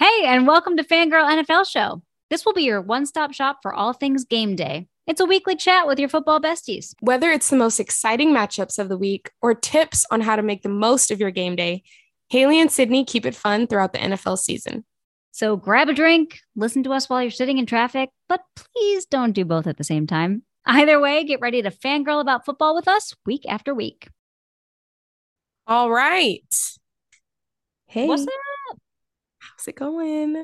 Hey, and welcome to Fangirl NFL Show. This will be your one stop shop for all things game day. It's a weekly chat with your football besties. Whether it's the most exciting matchups of the week or tips on how to make the most of your game day, Hayley and Sydney keep it fun throughout the NFL season. So grab a drink, listen to us while you're sitting in traffic, but please don't do both at the same time. Either way, get ready to fangirl about football with us week after week. All right. Hey. What's? How's it going?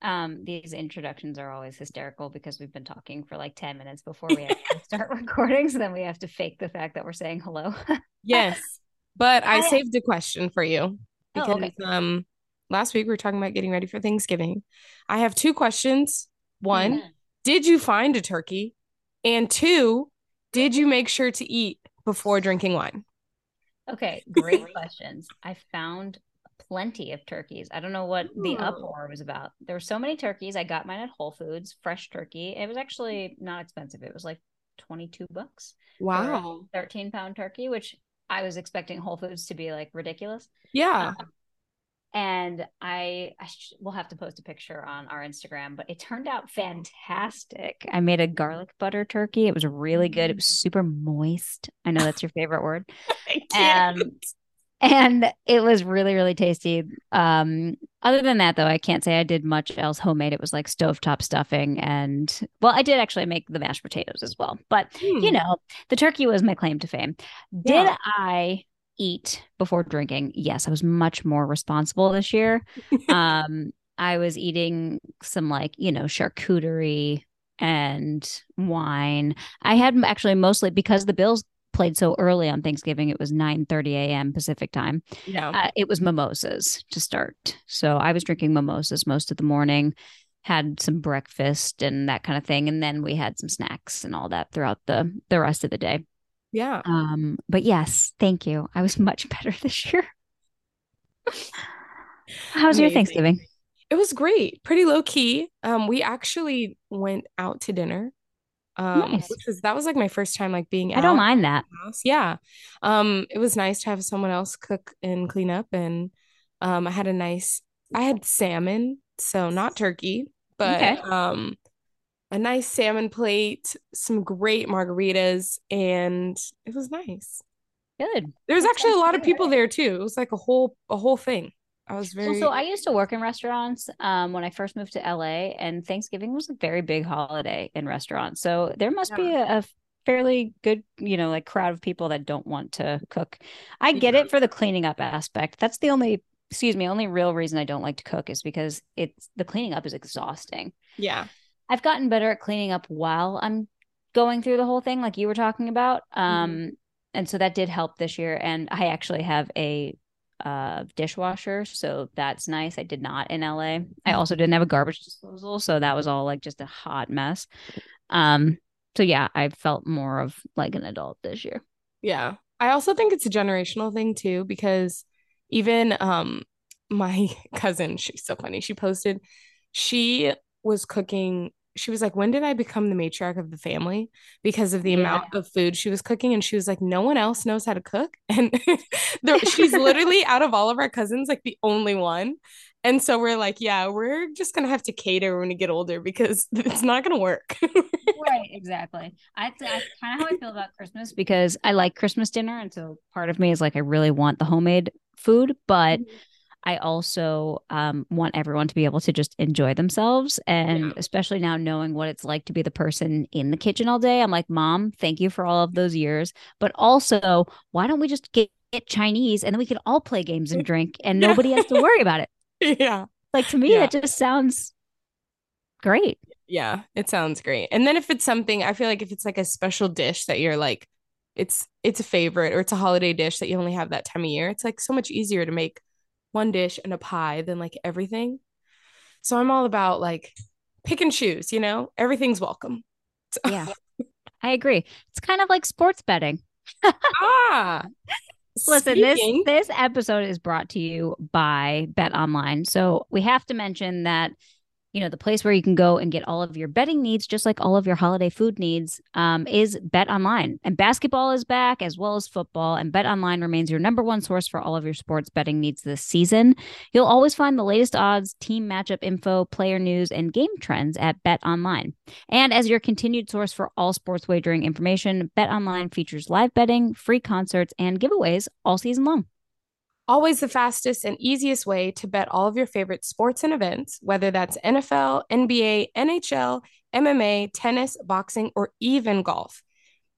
Um, these introductions are always hysterical because we've been talking for like 10 minutes before we start recording. So then we have to fake the fact that we're saying hello. yes. But I, I- saved a question for you Oh, because okay. um last week we were talking about getting ready for Thanksgiving. I have two questions. One, did you find a turkey? And two, did you make sure to eat before drinking wine? Okay, great questions. I found plenty of turkeys. I don't know what the uproar was about. There were so many turkeys. I got mine at Whole Foods, fresh turkey. It was actually not expensive. It was like 22 bucks. Wow. 13 pound turkey, which I was expecting Whole Foods to be like ridiculous. Yeah. And I, I sh- will have to post a picture on our Instagram, but it turned out fantastic. I made a garlic butter turkey. It was really good. It was super moist. I know that's your favorite word. Um, and it was really really tasty. Um other than that though i can't say i did much else homemade. It was like stovetop stuffing and well i did actually make the mashed potatoes as well. But you Hmm. know the turkey was my claim to fame. Did Yeah. i eat before drinking? Yes i was much more responsible this year. Um i was eating some like you know charcuterie and wine. I had actually mostly because the bills played so early on thanksgiving it was 9 30 a.m pacific time yeah. uh, it was mimosas to start so i was drinking mimosas most of the morning had some breakfast and that kind of thing and then we had some snacks and all that throughout the the rest of the day yeah. um but yes thank you i was much better this year how was your thanksgiving It was great, pretty low key. Um, we actually went out to dinner. Um, Nice. which was that was like my first time like being i don't mind that house. Yeah. Um, it was nice to have someone else cook and clean up and um I had a nice I had salmon, so not turkey, but Okay. um a nice salmon plate, some great margaritas, and it was nice. good There was actually a lot of people there too. It was like a whole a whole thing. I was Well, so I used to work in restaurants um, when I first moved to LA, and Thanksgiving was a very big holiday in restaurants. So there must be a, a fairly good, you know, like crowd of people that don't want to cook. I get Yeah. it for the cleaning up aspect. That's the only, excuse me, only real reason I don't like to cook is because it's the cleaning up is exhausting. yeah. I've gotten better at cleaning up while I'm going through the whole thing, like you were talking about. Mm-hmm. Um, and so that did help this year. And I actually have a uh dishwasher, so that's nice. I did not in LA. I also didn't have a garbage disposal, so that was all like just a hot mess. Um, so yeah, I felt more of like an adult this year. Yeah. I also think it's a generational thing too, because even um my cousin, she's so funny. She posted, she was cooking. She was like, When did I become the matriarch of the family? Because of the Yeah. amount of food she was cooking. And she was like, No one else knows how to cook. And there, she's literally out of all of our cousins, like the only one. And so we're like, Yeah, we're just gonna have to cater when we get older because it's not gonna work. right exactly i that's kind of how i feel about christmas because i like christmas dinner and so part of me is like i really want the homemade food but mm-hmm. I also um, want everyone to be able to just enjoy themselves and Yeah. especially now knowing what it's like to be the person in the kitchen all day i'm like mom thank you for all of those years but also why don't we just get, get chinese and then we can all play games and drink and nobody has to worry about it yeah. like to me Yeah. that just sounds great Yeah, it sounds great. And then if it's something, I feel like if it's like a special dish that you're like, it's it's a favorite or it's a holiday dish that you only have that time of year, it's like so much easier to make one dish and a pie than like everything. So I'm all about like pick and choose, you know? Everything's welcome. So- yeah i agree it's kind of like sports betting ah. Listen, speaking- this this episode is brought to you by Bet Online. So we have to mention that you know, the place where you can go and get all of your betting needs, just like all of your holiday food needs, um, is Bet Online. And basketball is back as well as football. And Bet Online remains your number one source for all of your sports betting needs this season. You'll always find the latest odds, team matchup info, player news, and game trends at Bet Online. And as your continued source for all sports wagering information, Bet Online features live betting, free concerts, and giveaways all season long. Always the fastest and easiest way to bet all of your favorite sports and events, whether that's NFL, NBA, NHL, MMA, tennis, boxing, or even golf.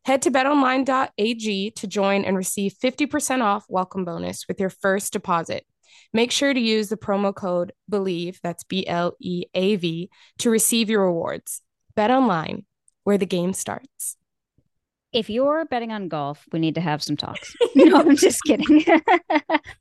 Head to betonline.ag to join and receive 50% off welcome bonus with your first deposit. Make sure to use the promo code BELIEVE, that's B L E A V, to receive your rewards. Bet online, where the game starts. If you're betting on golf, we need to have some talks. no, I'm just kidding.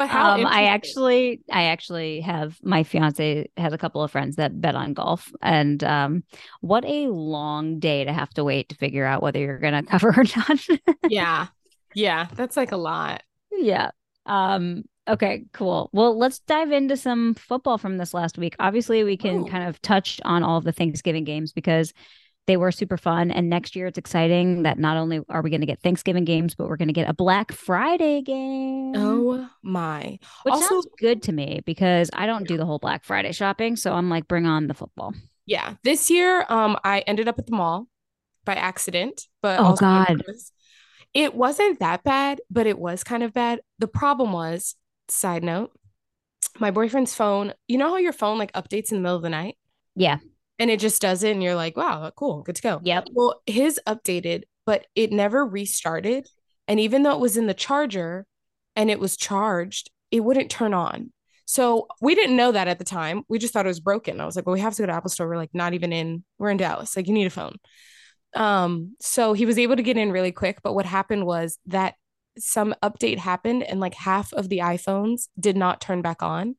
But how um, I actually, I actually have my fiance has a couple of friends that bet on golf, and um, what a long day to have to wait to figure out whether you're going to cover or not. Yeah. Yeah. That's like a lot. yeah. Um. Okay. Cool. Well, let's dive into some football from this last week. Obviously, we can Ooh. kind of touch on all of the Thanksgiving games because they were super fun. And next year, it's exciting that not only are we going to get Thanksgiving games, but we're going to get a Black Friday game. Oh my. Which Also- sounds good to me because I don't do the whole Black Friday shopping. So I'm like, bring on the football. Yeah. This year, um, I ended up at the mall by accident, but Oh, God. It wasn't that bad, but it was kind of bad. The problem was, side note, my boyfriend's phone, you know how your phone like updates in the middle of the night? Yeah. And it just does it, and you're like, wow, cool, good to go. Yep. Well, his updated, but it never restarted. And even though it was in the charger and it was charged, it wouldn't turn on. So we didn't know that at the time. We just thought it was broken. I was like, well, we have to go to Apple Store. We're like, not even in, we're in Dallas. Like, you need a phone. Um, so he was able to get in really quick. But what happened was that some update happened and like half of the iPhones did not turn back on.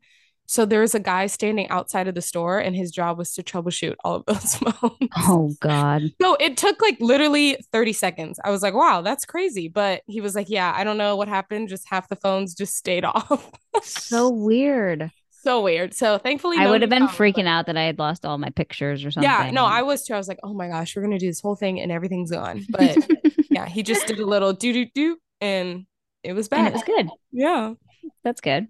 So there was a guy standing outside of the store and his job was to troubleshoot all of those phones. Oh, God. No, it took like literally 30 seconds. I was like, wow, that's crazy. But he was like, yeah, I don't know what happened. Just half the phones just stayed off. So weird. so weird. So thankfully, I no would have been freaking out that I had lost all my pictures or something. Yeah, no, I was too. I was like, oh my gosh, we're going to do this whole thing and everything's gone. But yeah, he just did a little do do do and it was and bad. it was good. yeah. That's good.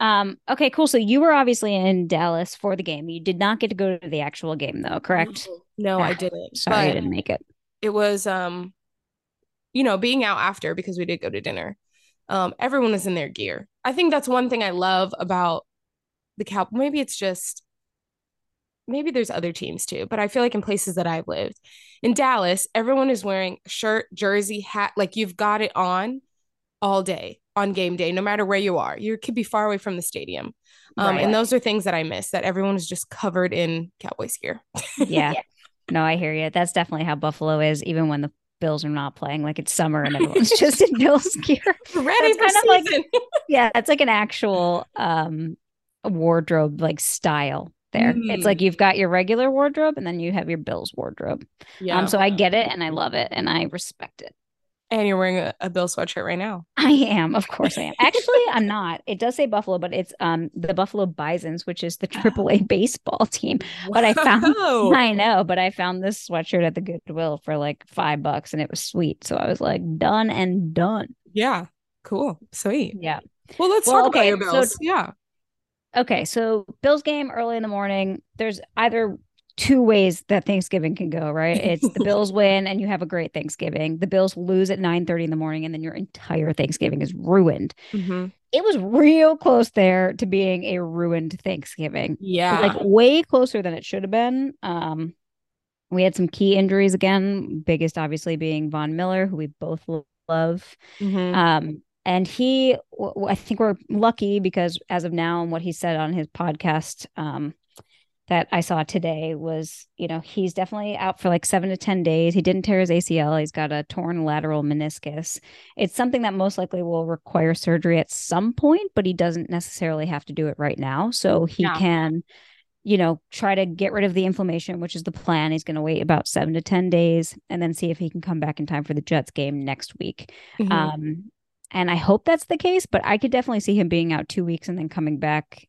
Um, okay, cool. So you were obviously in Dallas for the game. You did not get to go to the actual game though, correct? No, I didn't. Sorry, I didn't make it. it was um you know being out after because we did go to dinner um everyone was in their gear i think that's one thing i love about the cow maybe it's just maybe there's other teams too but i feel like in places that i've lived in dallas everyone is wearing shirt jersey hat like you've got it on all day on game day no matter where you are you could be far away from the stadium um, Right. and those are things that i miss that everyone is just covered in cowboys gear Yeah. No, I hear you. That's definitely how Buffalo is, even when the Bills are not playing. Like it's summer and everyone's just in Bills gear. ready That's for kind of like- season. Yeah, it's like an actual um wardrobe like style there. It's Mm. like you've got your regular wardrobe and then you have your Bills wardrobe. yeah Um, so I get it and I love it and I respect it. And you're wearing a, a Bill sweatshirt right now. I am, of course I am. Actually, I'm not. It does say Buffalo, but it's um the Buffalo Bisons, which is the AAA baseball team. But I found- I know, but I found this sweatshirt at the Goodwill for like five bucks and it was sweet. So I was like, done and done. Yeah. Cool. Sweet. Yeah. Well, let's Well, talk okay, about your so- bills. yeah. Okay. So Bills game early in the morning. There's either two ways that Thanksgiving can go, right? It's the Bills win and you have a great Thanksgiving. The Bills lose at 9 30 in the morning and then your entire Thanksgiving is ruined. Mhm. It was real close there to being a ruined Thanksgiving. Yeah. like way closer than it should have been. Um, we had some key injuries again. Biggest, obviously, being Von Miller, who we both lo- love. Mhm. Um, and he, w- I think we're lucky because as of now, and what he said on his podcast, um, that I saw today was, you know, he's definitely out for like seven to 10 days. He didn't tear his ACL. He's got a torn lateral meniscus. It's something that most likely will require surgery at some point, but he doesn't necessarily have to do it right now. So he Yeah. can, you know, try to get rid of the inflammation, which is the plan. He's going to wait about seven to 10 days and then see if he can come back in time for the Jets game next week. Mhm. Um, and I hope that's the case, but I could definitely see him being out two weeks and then coming back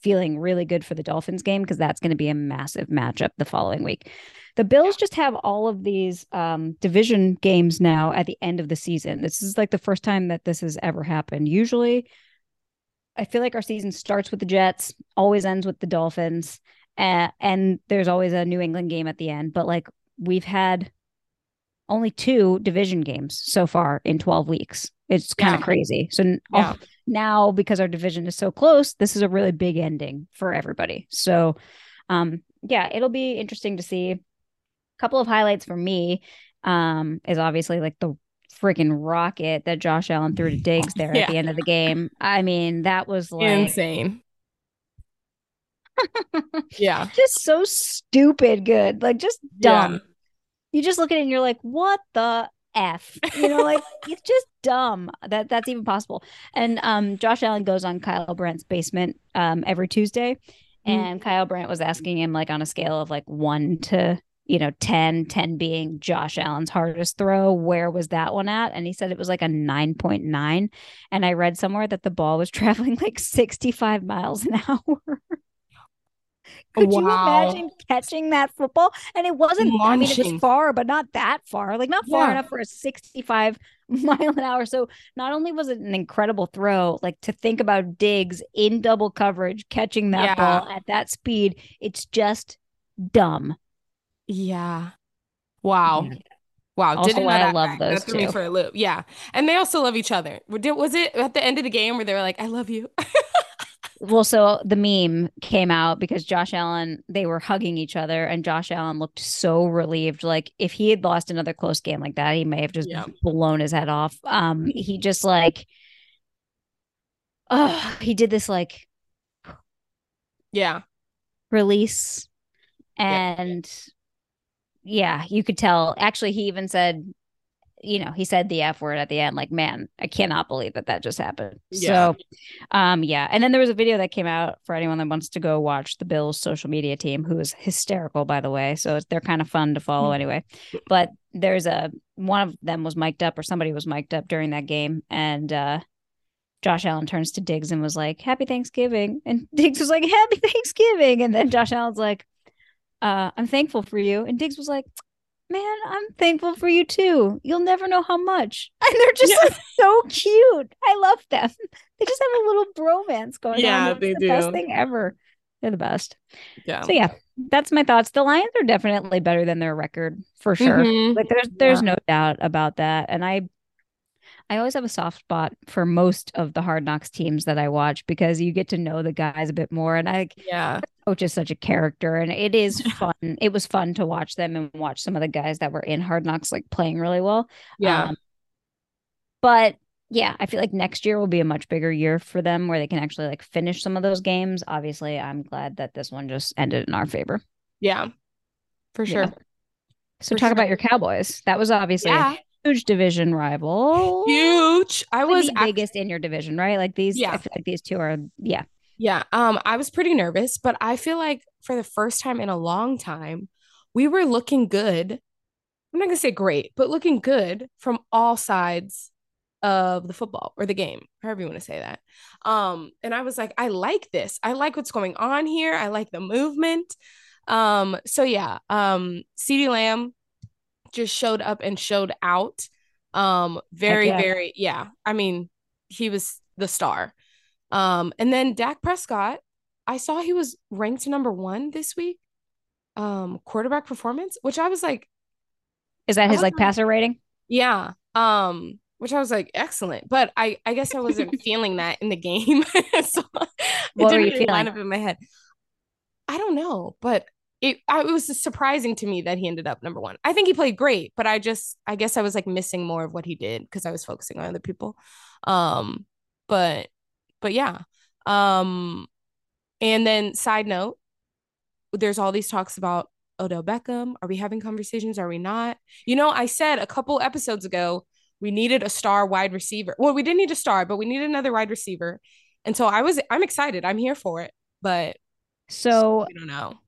feeling really good for the Dolphins game because that's going to be a massive matchup the following week. The Bills just have all of these um, division games now at the end of the season. This is like the first time that this has ever happened. Usually, I feel like our season starts with the Jets, always ends with the Dolphins, uh, and there's always a New England game at the end. But like we've had only two division games so far in 12 weeks. It's kind of yeah. crazy. So yeah. oh, now, because our division is so close, this is a really big ending for everybody. So, um, yeah, it'll be interesting to see A couple of highlights for me um, is obviously like the freaking rocket that Josh Allen threw to Diggs there yeah. at the end of the game. I mean, that was like insane. yeah. Just so stupid good. Like just dumb. Yeah. You just look at it and you're like, what the F? You know, like it's just dumb that that's even possible. And um Josh Allen goes on Kyle Brandt's basement um every Tuesday. Mm. And Kyle Brandt was asking him like on a scale of like one to you know 10 10 being josh allen's hardest throw where was that one at and he said it was like a 9.9 and i read somewhere that the ball was traveling like 65 miles an hour could wow. you imagine catching that football? And it wasn't, Launching. I mean, it was far, but not that far. Like, not far yeah. enough for a 65 mile an hour. So, not only was it an incredible throw, like to think about Diggs in double coverage catching that yeah. ball at that speed, it's just dumb. Yeah. Wow. Yeah. Wow. Also Didn't I love those. Me for a loop. Yeah. And they also love each other. Was it at the end of the game where they were like, I love you? well, so the meme came out because Josh Allen, they were hugging each other, and Josh Allen looked so relieved. Like if he had lost another close game like that, he may have just yeah. blown his head off. Um, he just like, oh, he did this like, yeah, release, and yeah yeah, you could tell. Actually, he even said, you know, he said the F word at the end, like, man, I cannot believe that that just happened. Yeah. So, um, yeah. And then there was a video that came out for anyone that wants to go watch the Bills social media team, who is hysterical, by the way. So they're kind of fun to follow anyway. But there's a one of them was mic'd up, or somebody was mic'd up during that game. And, uh, Josh Allen turns to Diggs and was like, Happy Thanksgiving. And Diggs was like, Happy Thanksgiving. And then Josh Allen's like, uh, I'm thankful for you. And Diggs was like, man, I'm thankful for you too. You'll never know how much. And they're just yeah. like, so cute. I love them. They just have a little bromance going yeah, on. Yeah, they the do. Best thing ever. They're the best. Yeah. So yeah, that's my thoughts. The Lions are definitely better than their record for sure. Mm-hmm. Like there's there's yeah. no doubt about that. And I I always have a soft spot for most of the hard knocks teams that I watch because you get to know the guys a bit more. And I, yeah, coach is such a character and it is fun. it was fun to watch them and watch some of the guys that were in hard knocks like playing really well. Yeah. Um, but yeah, I feel like next year will be a much bigger year for them where they can actually like finish some of those games. Obviously, I'm glad that this one just ended in our favor. Yeah, for sure. Yeah. So for talk sure. about your Cowboys. That was obviously yeah huge division rival. Huge. I was the biggest in your division, right? Like these. Yeah. I feel like these two are. Yeah. Yeah. Um. I was pretty nervous, but I feel like for the first time in a long time, we were looking good. I'm not gonna say great, but looking good from all sides of the football or the game, however you want to say that. Um, and I was like, I like this. I like what's going on here. I like the movement. Um, so yeah, um, CeeDee Lamb just showed up and showed out. Um, very, yeah. very, yeah. I mean, he was the star. Um, and then Dak Prescott, I saw he was ranked number one this week. Um, quarterback performance, which I was like, is that his like passer rating? Yeah. Um, which I was like, excellent. But I, I guess I wasn't feeling that in the game. so what it didn't really line up in my head. I don't know, but it, I, it was surprising to me that he ended up number one. I think he played great, but I just I guess I was like missing more of what he did because I was focusing on other people. Um, but but yeah. Um, and then side note, there's all these talks about Odell Beckham. Are we having conversations? Are we not? You know, I said a couple episodes ago we needed a star wide receiver. Well, we didn't need a star, but we needed another wide receiver. And so I was I'm excited. I'm here for it. But so I don't know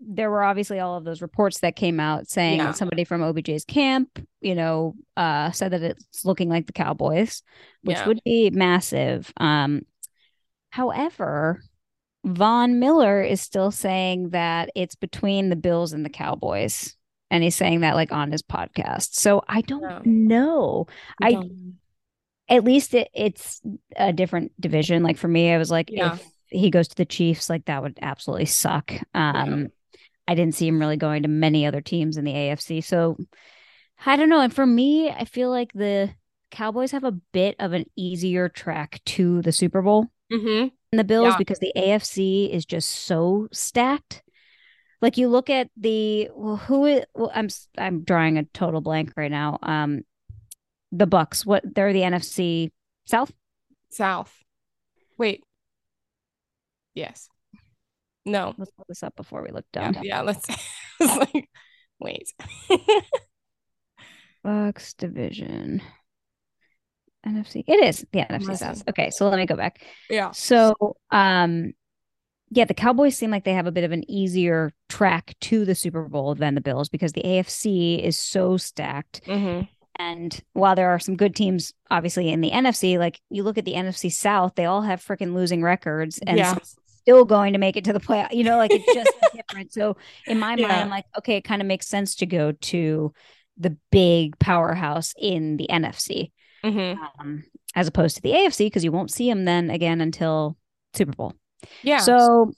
there were obviously all of those reports that came out saying yeah. somebody from OBJ's camp, you know, uh, said that it's looking like the Cowboys, which yeah. would be massive. Um, however, Von Miller is still saying that it's between the Bills and the Cowboys. And he's saying that like on his podcast. So I don't No. know. I Don't- at least it, it's a different division. Like for me, I was like, Yeah. if he goes to the Chiefs, like that would absolutely suck. Um, I didn't see him really going to many other teams in the AFC. So I don't know. And for me, I feel like the Cowboys have a bit of an easier track to the Super Bowl than the Bills Yeah. because the AFC is just so stacked. Like you look at the well, who is well, I'm I'm drawing a total blank right now. Um, the Bucks. What they're the NFC South. South. Wait. Yes. No. Let's look this up before we look Yeah, dumb. yeah let's like wait. Bucks division. NFC. It is the NFC South. Okay, so let me go back. yeah. So, um, yeah, the Cowboys seem like they have a bit of an easier track to the Super Bowl than the Bills because the AFC is so stacked. hmm And while there are some good teams, obviously in the NFC, like you look at the NFC South, they all have freaking losing records and Yeah. Still going to make it to the playoff. You know, like it's just different. So in my mind, I'm like, okay, it kind of makes sense to go to the big powerhouse in the NFC hmm um, as opposed to the AFC because you won't see them then again until Super Bowl. Yeah. So,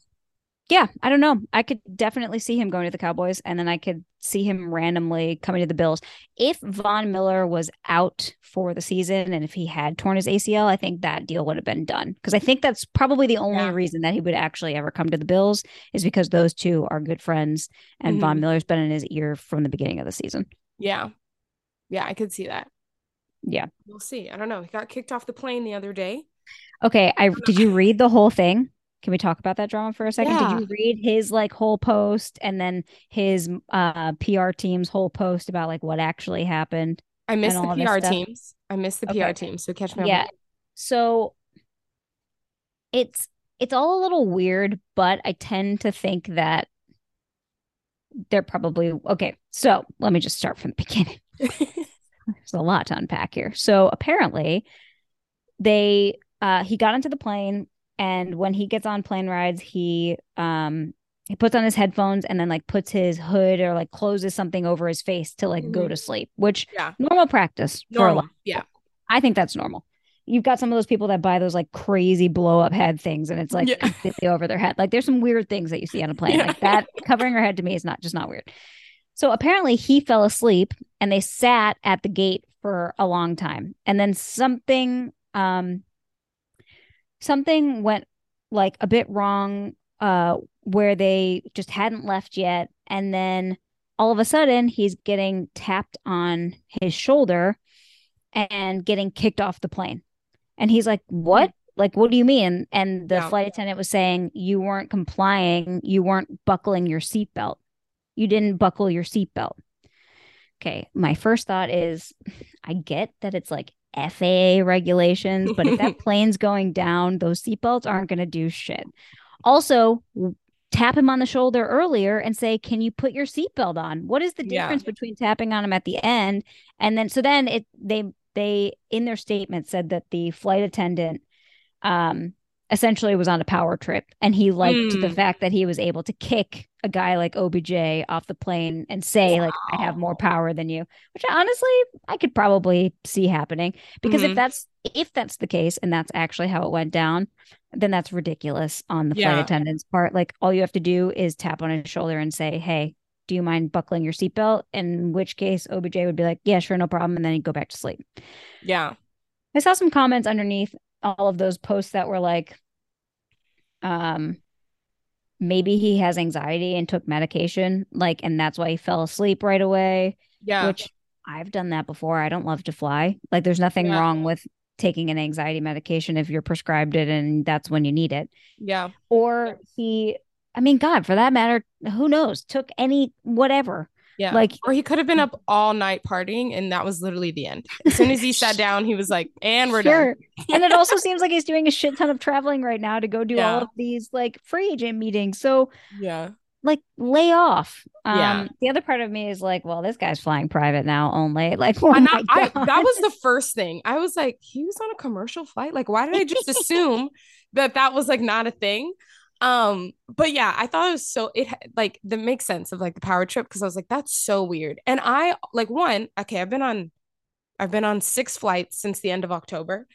yeah, I don't know. I could definitely see him going to the Cowboys, and then I could see him randomly coming to the Bills. If Von Miller was out for the season and if he had torn his ACL, I think that deal would have been done because I think that's probably the only Yeah. reason that he would actually ever come to the Bills is because those two are good friends, and Von Mhm. Miller's been in his ear from the beginning of the season. yeah. Yeah, I could see that. Yeah. We'll see. I don't know. He got kicked off the plane the other day. Okay, I did you read the whole thing? Can we talk about that drama for a second? Yeah. Did you read his like whole post and then his uh PR team's whole post about like what actually happened? I missed all the PR teams. I missed the Okay. PR teams. So catch me up. Yeah. So it's it's all a little weird, but I tend to think that they're probably okay. So let me just start from the beginning. There's a lot to unpack here. So apparently, they uh he got into the plane, and when he gets on plane rides, he um he puts on his headphones and then like puts his hood or like closes something over his face to like go Mhm. to sleep, which Yeah. normal practice for a Normal. lot. Yeah. I think that's normal. You've got some of those people that buy those like crazy blow up head things and it's like Yeah. completely over their head. Like there's some weird things that you see on a plane. Yeah. Like that covering her head to me is not just not weird. So apparently he fell asleep and they sat at the gate for a long time. And then something um something went like a bit wrong uh where they just hadn't left yet and then all of a sudden he's getting tapped on his shoulder and getting kicked off the plane. And he's like, "What? Like what do you mean?" And the Yeah. flight attendant was saying, "You weren't complying. You weren't buckling your seatbelt. You didn't buckle your seatbelt." Okay, my first thought is I get that it's like FAA regulations, but if that plane's going down, those seatbelts aren't going to do shit. Also, tap him on the shoulder earlier and say, "Can you put your seatbelt on?" What is the Yeah. difference between tapping on him at the end and then so then it they they in their statement said that the flight attendant um essentially was on a power trip and he liked the Mm. fact that he was able to kick a guy like OBJ off the plane and say like I have more power than you which honestly I could probably see happening. Because if Mhm. that's if that's the case and that's actually how it went down then that's ridiculous on the flight attendant's part. Like all you have to do is tap on his shoulder and say hey do you mind buckling your seatbelt? In which case OBJ would be like yeah sure no problem and then he'd go back to sleep. Yeah. I saw some comments underneath all of those posts that were like, um, maybe he has anxiety and took medication, like, and that's why he fell asleep right away, Yeah. which I've done that before. I don't love to fly. Like, there's nothing Yeah. wrong with taking an anxiety medication if you're prescribed it and that's when you need it. yeah. Or he, I mean, God, for that matter, who knows, took any whatever. Yeah. Like, or he could have been up all night partying and that was literally the end. As soon as he sat down, he was like, and we're Sure. done. and it also seems like he's doing a shit ton of traveling right now to go do all of these like free agent meetings. So Yeah. like lay off. Um Yeah. the other part of me is like, well, this guy's flying private now only. Like, oh I, I, that was the first thing. I was like, he was on a commercial flight. Like, why did I just assume that that was like not a thing? Um, but yeah, I thought it was so it like that makes sense of like the power trip because I was like, that's so weird. And I like one, okay, I've been on I've been on six flights since the end of October.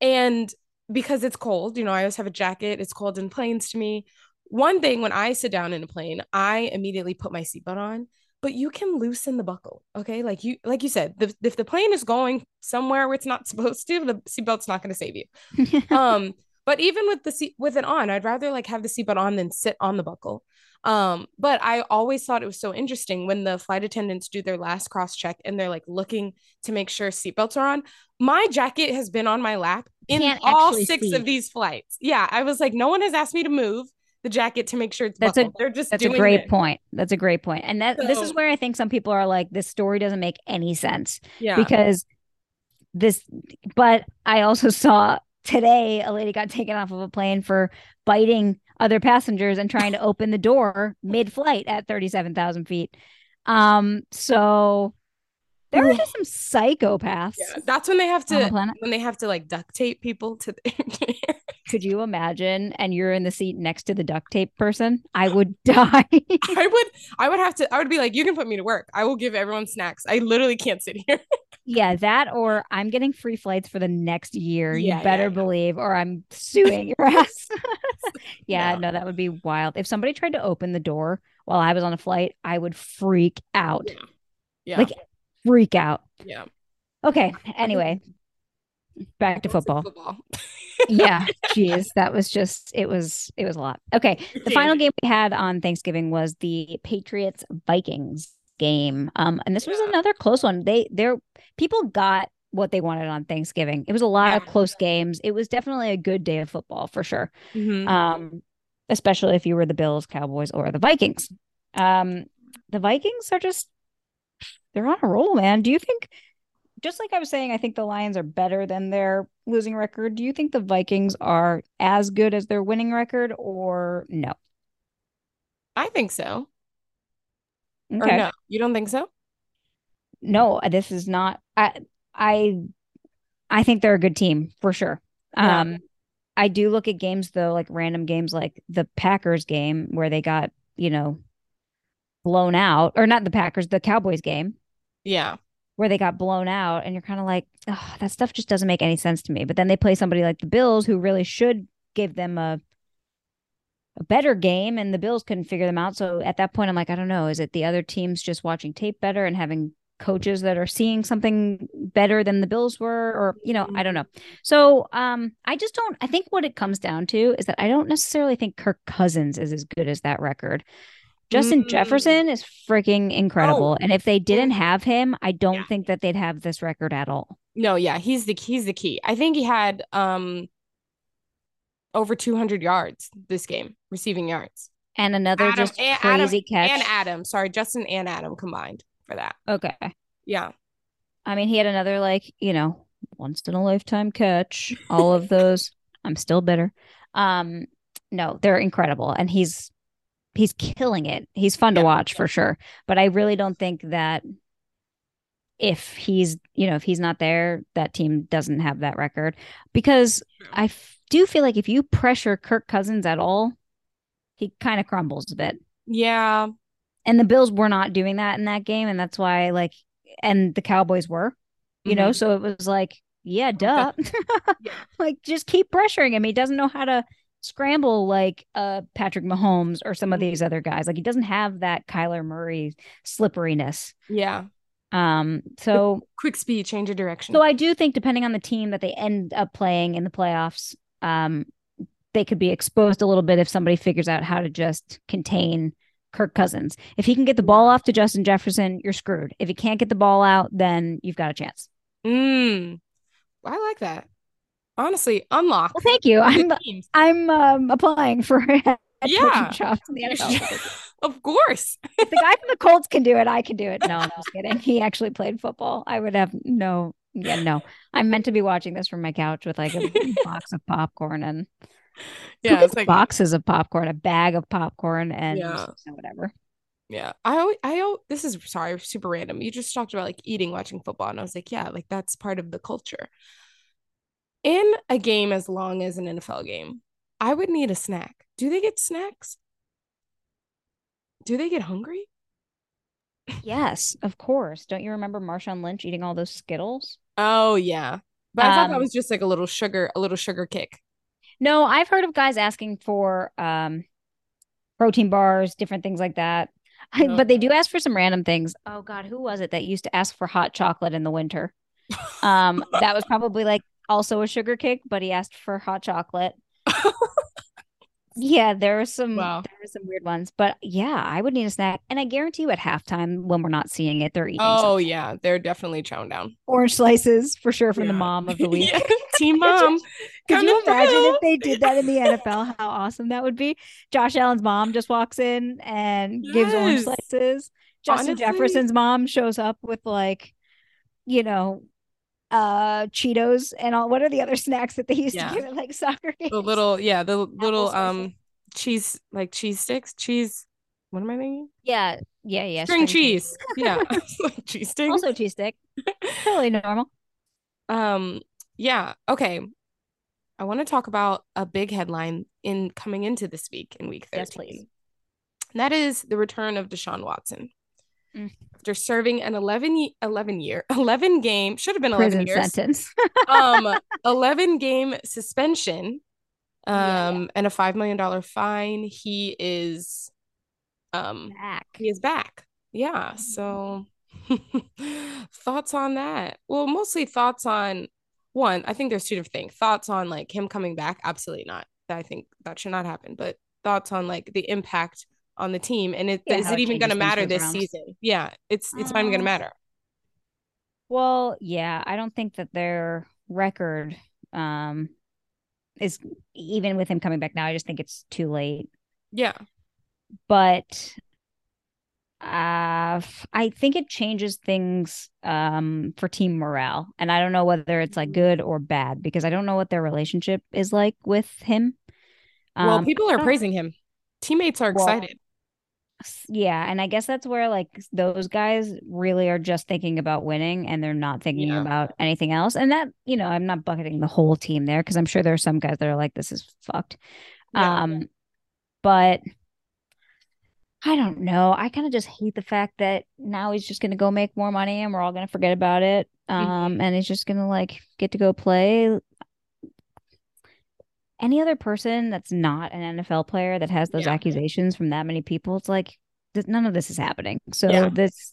And because it's cold, you know, I always have a jacket. It's cold in planes to me. One thing when I sit down in a plane, I immediately put my seatbelt on, but you can loosen the buckle. Okay. Like you, like you said, the, if the plane is going somewhere where it's not supposed to, the seatbelt's not going to save you. um, but even with the seat with it on, I'd rather like have the seatbelt on than sit on the buckle. Um, but I always thought it was so interesting when the flight attendants do their last cross check and they're like looking to make sure seatbelts are on. My jacket has been on my lap in all six see. of these flights. Yeah, I was like, no one has asked me to move the jacket to make sure it's that's buckled. a they're just that's a great it. point. That's a great point, and that so, this is where I think some people are like, this story doesn't make any sense. Yeah, because this. But I also saw today a lady got taken off of a plane for biting other passengers and trying to open the door mid-flight at 37,000 feet. Um, so there are just some psychopaths. Yeah, that's when they have to the when they have to like duct tape people to the Could you imagine? And you're in the seat next to the duct tape person. I would die. I would I would have to I would be like, you can put me to work. I will give everyone snacks. I literally can't sit here. Yeah, that or I'm getting free flights for the next year. Yeah, you better yeah, believe, or I'm suing your ass. yeah, no. no, that would be wild. If somebody tried to open the door while I was on a flight, I would freak out. Yeah. yeah. Like freak out. Yeah. Okay. Anyway, back to football. football. yeah. Jeez. That was just, it was, it was a lot. Okay. The final game we had on Thanksgiving was the Patriots Vikings game. Um, and this was another close one. They, they're, people got what they wanted on Thanksgiving. It was a lot of close games. It was definitely a good day of football for sure. Mm-hmm. Um, especially if you were the Bills, Cowboys, or the Vikings. Um, the Vikings are just they're on a roll, man. Do you think just like I was saying, I think the Lions are better than their losing record. Do you think the Vikings are as good as their winning record or no? I think so. Okay. Or no, you don't think so? No, this is not I I I think they're a good team for sure. Yeah. Um I do look at games though, like random games like the Packers game where they got, you know, blown out, or not the Packers, the Cowboys game. Yeah. Where they got blown out, and you're kind of like, oh, that stuff just doesn't make any sense to me. But then they play somebody like the Bills, who really should give them a a better game, and the Bills couldn't figure them out. So at that point, I'm like, I don't know. Is it the other teams just watching tape better and having coaches that are seeing something better than the Bills were, or you know, I don't know. So um, I just don't. I think what it comes down to is that I don't necessarily think Kirk Cousins is as good as that record. Justin mm. Jefferson is freaking incredible. Oh. And if they didn't have him, I don't yeah. think that they'd have this record at all. No, yeah, he's the he's the key. I think he had um over 200 yards this game, receiving yards. And another Adam, just and crazy Adam, catch. And Adam, sorry, Justin and Adam combined for that. Okay. Yeah. I mean, he had another like, you know, once in a lifetime catch. All of those. I'm still bitter. Um no, they're incredible and he's he's killing it. He's fun yeah. to watch for sure. But I really don't think that if he's, you know, if he's not there, that team doesn't have that record because I f- do feel like if you pressure Kirk Cousins at all, he kind of crumbles a bit. Yeah. And the Bills were not doing that in that game. And that's why, like, and the Cowboys were, you mm-hmm. know, so it was like, yeah, duh. yeah. like, just keep pressuring him. He doesn't know how to scramble like uh Patrick Mahomes or some of mm-hmm. these other guys. Like he doesn't have that Kyler Murray slipperiness. Yeah. Um so quick speed, change of direction. So I do think depending on the team that they end up playing in the playoffs, um they could be exposed a little bit if somebody figures out how to just contain Kirk Cousins. If he can get the ball off to Justin Jefferson, you're screwed. If he can't get the ball out, then you've got a chance. Mm. I like that honestly unlock. Well, thank you. I'm I'm um, applying for yeah jobs in the NFL. of course. if the guy from the Colts can do it, I can do it. No, I'm just kidding. He actually played football. I would have no. Yeah, no. I'm meant to be watching this from my couch with like a box of popcorn and yeah, it's like boxes of popcorn, a bag of popcorn, and yeah. whatever. Yeah, I always, I this is sorry, super random. You just talked about like eating, watching football, and I was like, yeah, like that's part of the culture in a game as long as an NFL game, I would need a snack. do they get snacks? Do they get hungry? Yes, of course. Don't you remember Marshawn Lynch eating all those Skittles? Oh yeah. But I thought that Um, was just like a little sugar, a little sugar kick. No, I've heard of guys asking for um protein bars, different things like that. I, No. but they do ask for some random things. Oh God, who was it that used to ask for hot chocolate in the winter? Um, that was probably like also a sugar kick, but he asked for hot chocolate. Yeah, there were some Wow. there were some weird ones, but yeah, I would need a snack, and I guarantee you at halftime when we're not seeing it, they're eating Oh something. yeah, they're definitely chowing down. Orange slices for sure from the mom of the week. Yeah, Team mom. Could you coming imagine through. if they did that in the NFL? How awesome that would be! Josh Allen's mom just walks in and gives orange slices. Justin Honestly. Jefferson's mom shows up with like, you know, uh Cheetos and all. What are the other snacks that they used Yeah. to give at like soccer games? the little yeah the little slices. um cheese like cheese sticks cheese what am i thinking yeah, yeah, yeah. string cheese yeah like cheese sticks Also cheese stick. Totally normal. um yeah okay i want to talk about a big headline in coming into this week in week 13 Yes, please. And that is the return of deshaun watson Mm. after serving an 11 11 year 11 game should have been 11 Prison years. sentence. um 11 game suspension um Yeah, and a 5 million dollar fine he is um Back. he is back. Yeah so thoughts on that? Well mostly thoughts on one i think there's two different things. Thoughts on like him coming back? Absolutely not. I think that should not happen but thoughts on like the impact on the team and it, Yeah, is it even going to matter this season yeah it's it's not even going to Uh, matter Well, yeah, I don't think that their record um is even with him coming back now. I just think it's too late. yeah But uh I think it changes things um for team morale. And I don't know whether it's like good or bad because I don't know what their relationship is like with him. well Um, people are praising him teammates are excited yeah, and I guess that's where like those guys really are just thinking about winning and they're not thinking Yeah. about anything else. And that, you know, I'm not bucketing the whole team there because I'm sure there are some guys that are like, this is fucked. Yeah. Um, but I don't know. I kind of just hate the fact that now he's just gonna go make more money and we're all gonna forget about it. Um, and he's just gonna like get to go play. Any other person that's not an NFL player that has those Yeah. accusations from that many people, it's like none of this is happening. So Yeah. this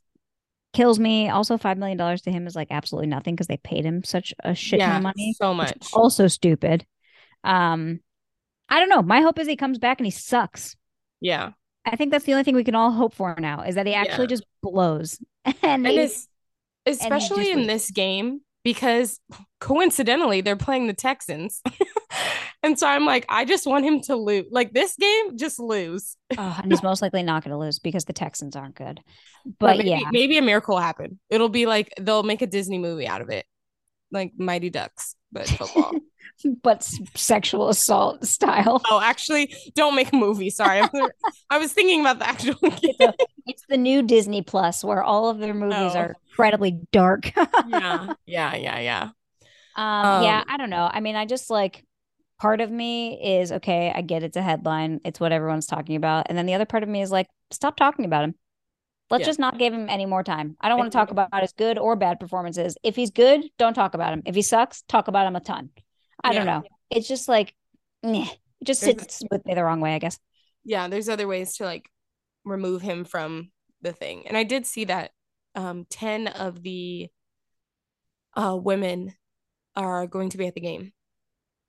kills me. Also, five million dollars to him is like absolutely nothing because they paid him such a shit ton yeah of money. so much also stupid. Um, I don't know. My hope is he comes back and he sucks. yeah I think that's the only thing we can all hope for now is that he actually Yeah. just blows. and and he- especially just in leaves. this game because coincidentally they're playing the Texans. and so I'm like, I just want him to lose. Like this game, just lose. oh, and he's most likely not going to lose because the Texans aren't good. But But maybe, yeah, maybe a miracle will happen. It'll be like they'll make a Disney movie out of it, like Mighty Ducks, but football. but sexual assault style. oh, actually, don't make a movie. Sorry, I'm, was thinking about the actual game. It's, a, it's the new Disney Plus where all of their movies Oh. are incredibly dark. yeah, yeah, yeah, yeah. Um, yeah, Um, I don't know. I mean, I just like part of me is okay, I get it's a headline, it's what everyone's talking about. And then the other part of me is like, stop talking about him. Let's Yeah. just not give him any more time. I don't want to talk about his good or bad performances. If he's good, don't talk about him. If he sucks, talk about him a ton. I don't know. It's just like, meh. it just There's- sits with me the wrong way, I guess. yeah, there's other ways to like remove him from the thing. And I did see that um 10 of the uh women are going to be at the game.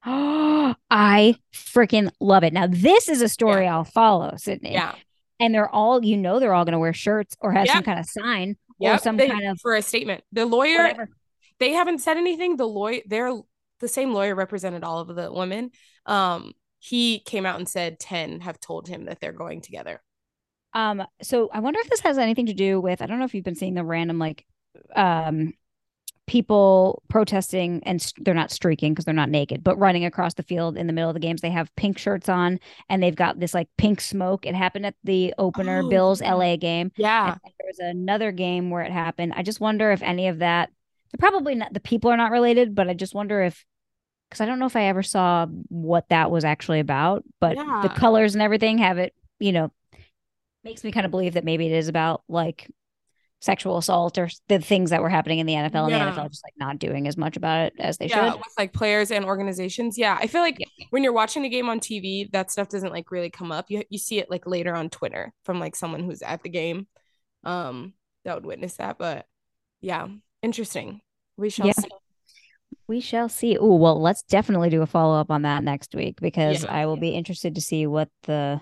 I freaking love it. Now, this is a story I'll follow, Sydney. Yeah. And they're all, you know, they're all going to wear shirts or have some kind of sign or Yep. some They- kind of for a statement. The lawyer whatever. they haven't said anything. The lawyer they're the same lawyer represented all of the women. Um he came out and said 10 have told him that they're going together. Um, so I wonder if this has anything to do with I don't know if you've been seeing the random like um people protesting and st- they're not streaking because they're not naked, but running across the field in the middle of the games. They have pink shirts on and they've got this like pink smoke. It happened at the opener Oh, Bills. LA game. Yeah. There was another game where it happened. I just wonder if any of that they're probably not the people are not related, but I just wonder if because I don't know if I ever saw what that was actually about, but Yeah. the colors and everything have it, you know, makes me kind of believe that maybe it is about like sexual assault or the things that were happening in the NFL and Yeah. the NFL just like not doing as much about it as they yeah, should. with like players and organizations. Yeah, I feel like Yeah. when you're watching a game on TV, that stuff doesn't like really come up. You you see it like later on Twitter from like someone who's at the game, um, that would witness that. But yeah, interesting. We shall see. We shall see. Oh, well, let's definitely do a follow up on that next week because. I will be interested to see what the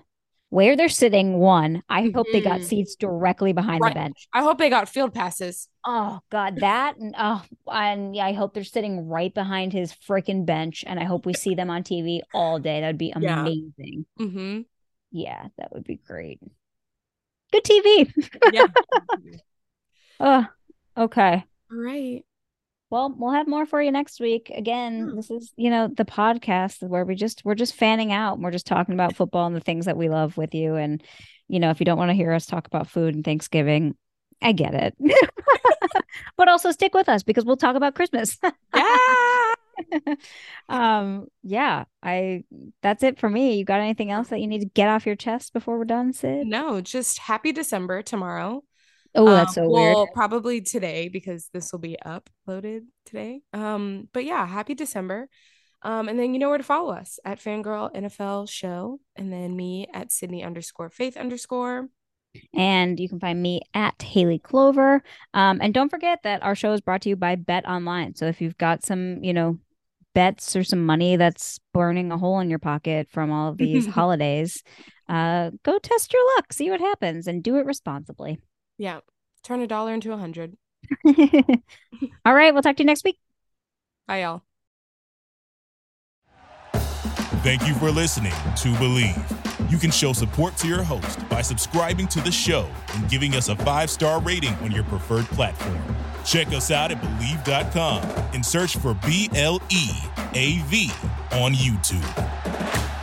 where they're sitting. One, I hope they got Mhm. seats directly behind Right. the bench. I hope they got field passes. Oh God, that and oh, and yeah, I hope they're sitting right behind his freaking bench, and I hope we see them on TV all day. That'd be Yeah. amazing. Mm-hmm. Yeah, that would be great. Good TV. Yeah. oh, okay. All right. Well, we'll have more for you next week. Again, Yeah. this is, you know, the podcast where we just we're just fanning out. and We're just talking about football and the things that we love with you. And, you know, if you don't want to hear us talk about food and Thanksgiving, I get it. but also stick with us because we'll talk about Christmas. Yeah. um, yeah, I that's it for me. You got anything else that you need to get off your chest before we're done, Sid? no, just happy December tomorrow. Oh, that's Um, so weird. Well, probably today because this will be uploaded today. Um, but yeah, happy December. Um, and then you know where to follow us at Fangirl NFL Show, and then me at Sydney underscore Faith underscore. And you can find me at Hayley Clover. Um, and don't forget that our show is brought to you by Bet Online. So if you've got some, you know, bets or some money that's burning a hole in your pocket from all of these holidays, uh, go test your luck, see what happens, and do it responsibly. Yeah, turn a dollar into a hundred. all right, we'll talk to you next week. Bye, y'all. Thank you for listening to Bleav. You can show support to your host by subscribing to the show and giving us a five star rating on your preferred platform. Check us out at Bleav.com and search for B L E A V on YouTube.